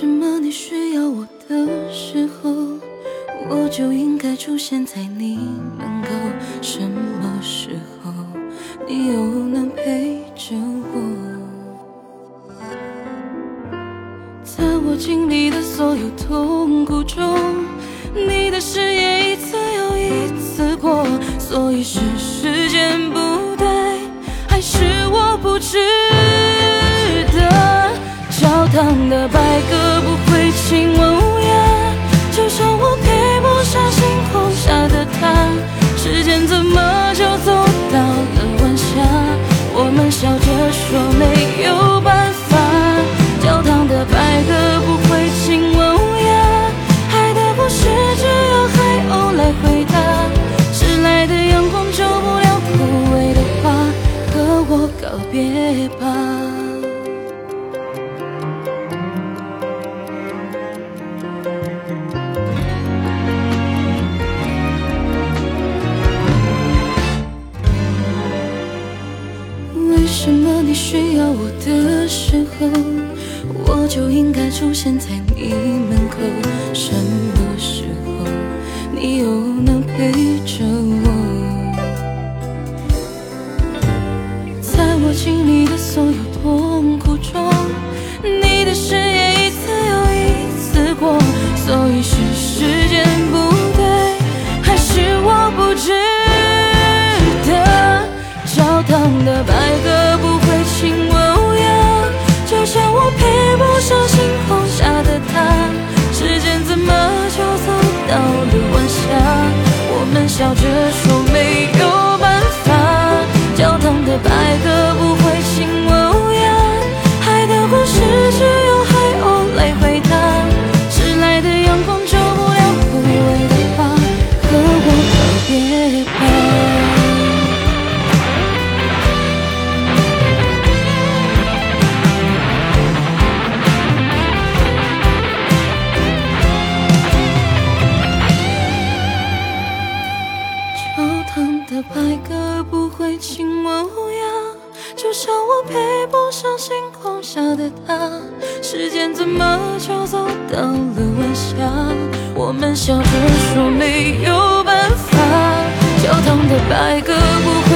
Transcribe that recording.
什么你需要我的时候，我就应该出现在你门口？什么时候你又能陪着我？在我经历的所有痛苦中，你的誓言一次又一次过，所以是时间不对，还是我不值得？教堂的白鸽亲吻乌鸦，就像我配不上星空下的他。时间怎么就走到了晚霞？我们笑着说没有办法。教堂的白鸽不会亲吻乌鸦，海的故事只有海鸥来回答。迟来的阳光救不了枯萎的花，和我告别吧。什么你需要我的时候，我就应该出现在你门口？什么时候你又能陪着我？在我经历的所有痛苦中，你的誓言一次又一次过，所以是时间不对，还是我不值到了晚霞？我们笑着说没的白鸽不会亲吻乌鸦，就像我配不上星空下的他。时间怎么就走到了晚霞？我们笑着说没有办法。教堂的白鸽不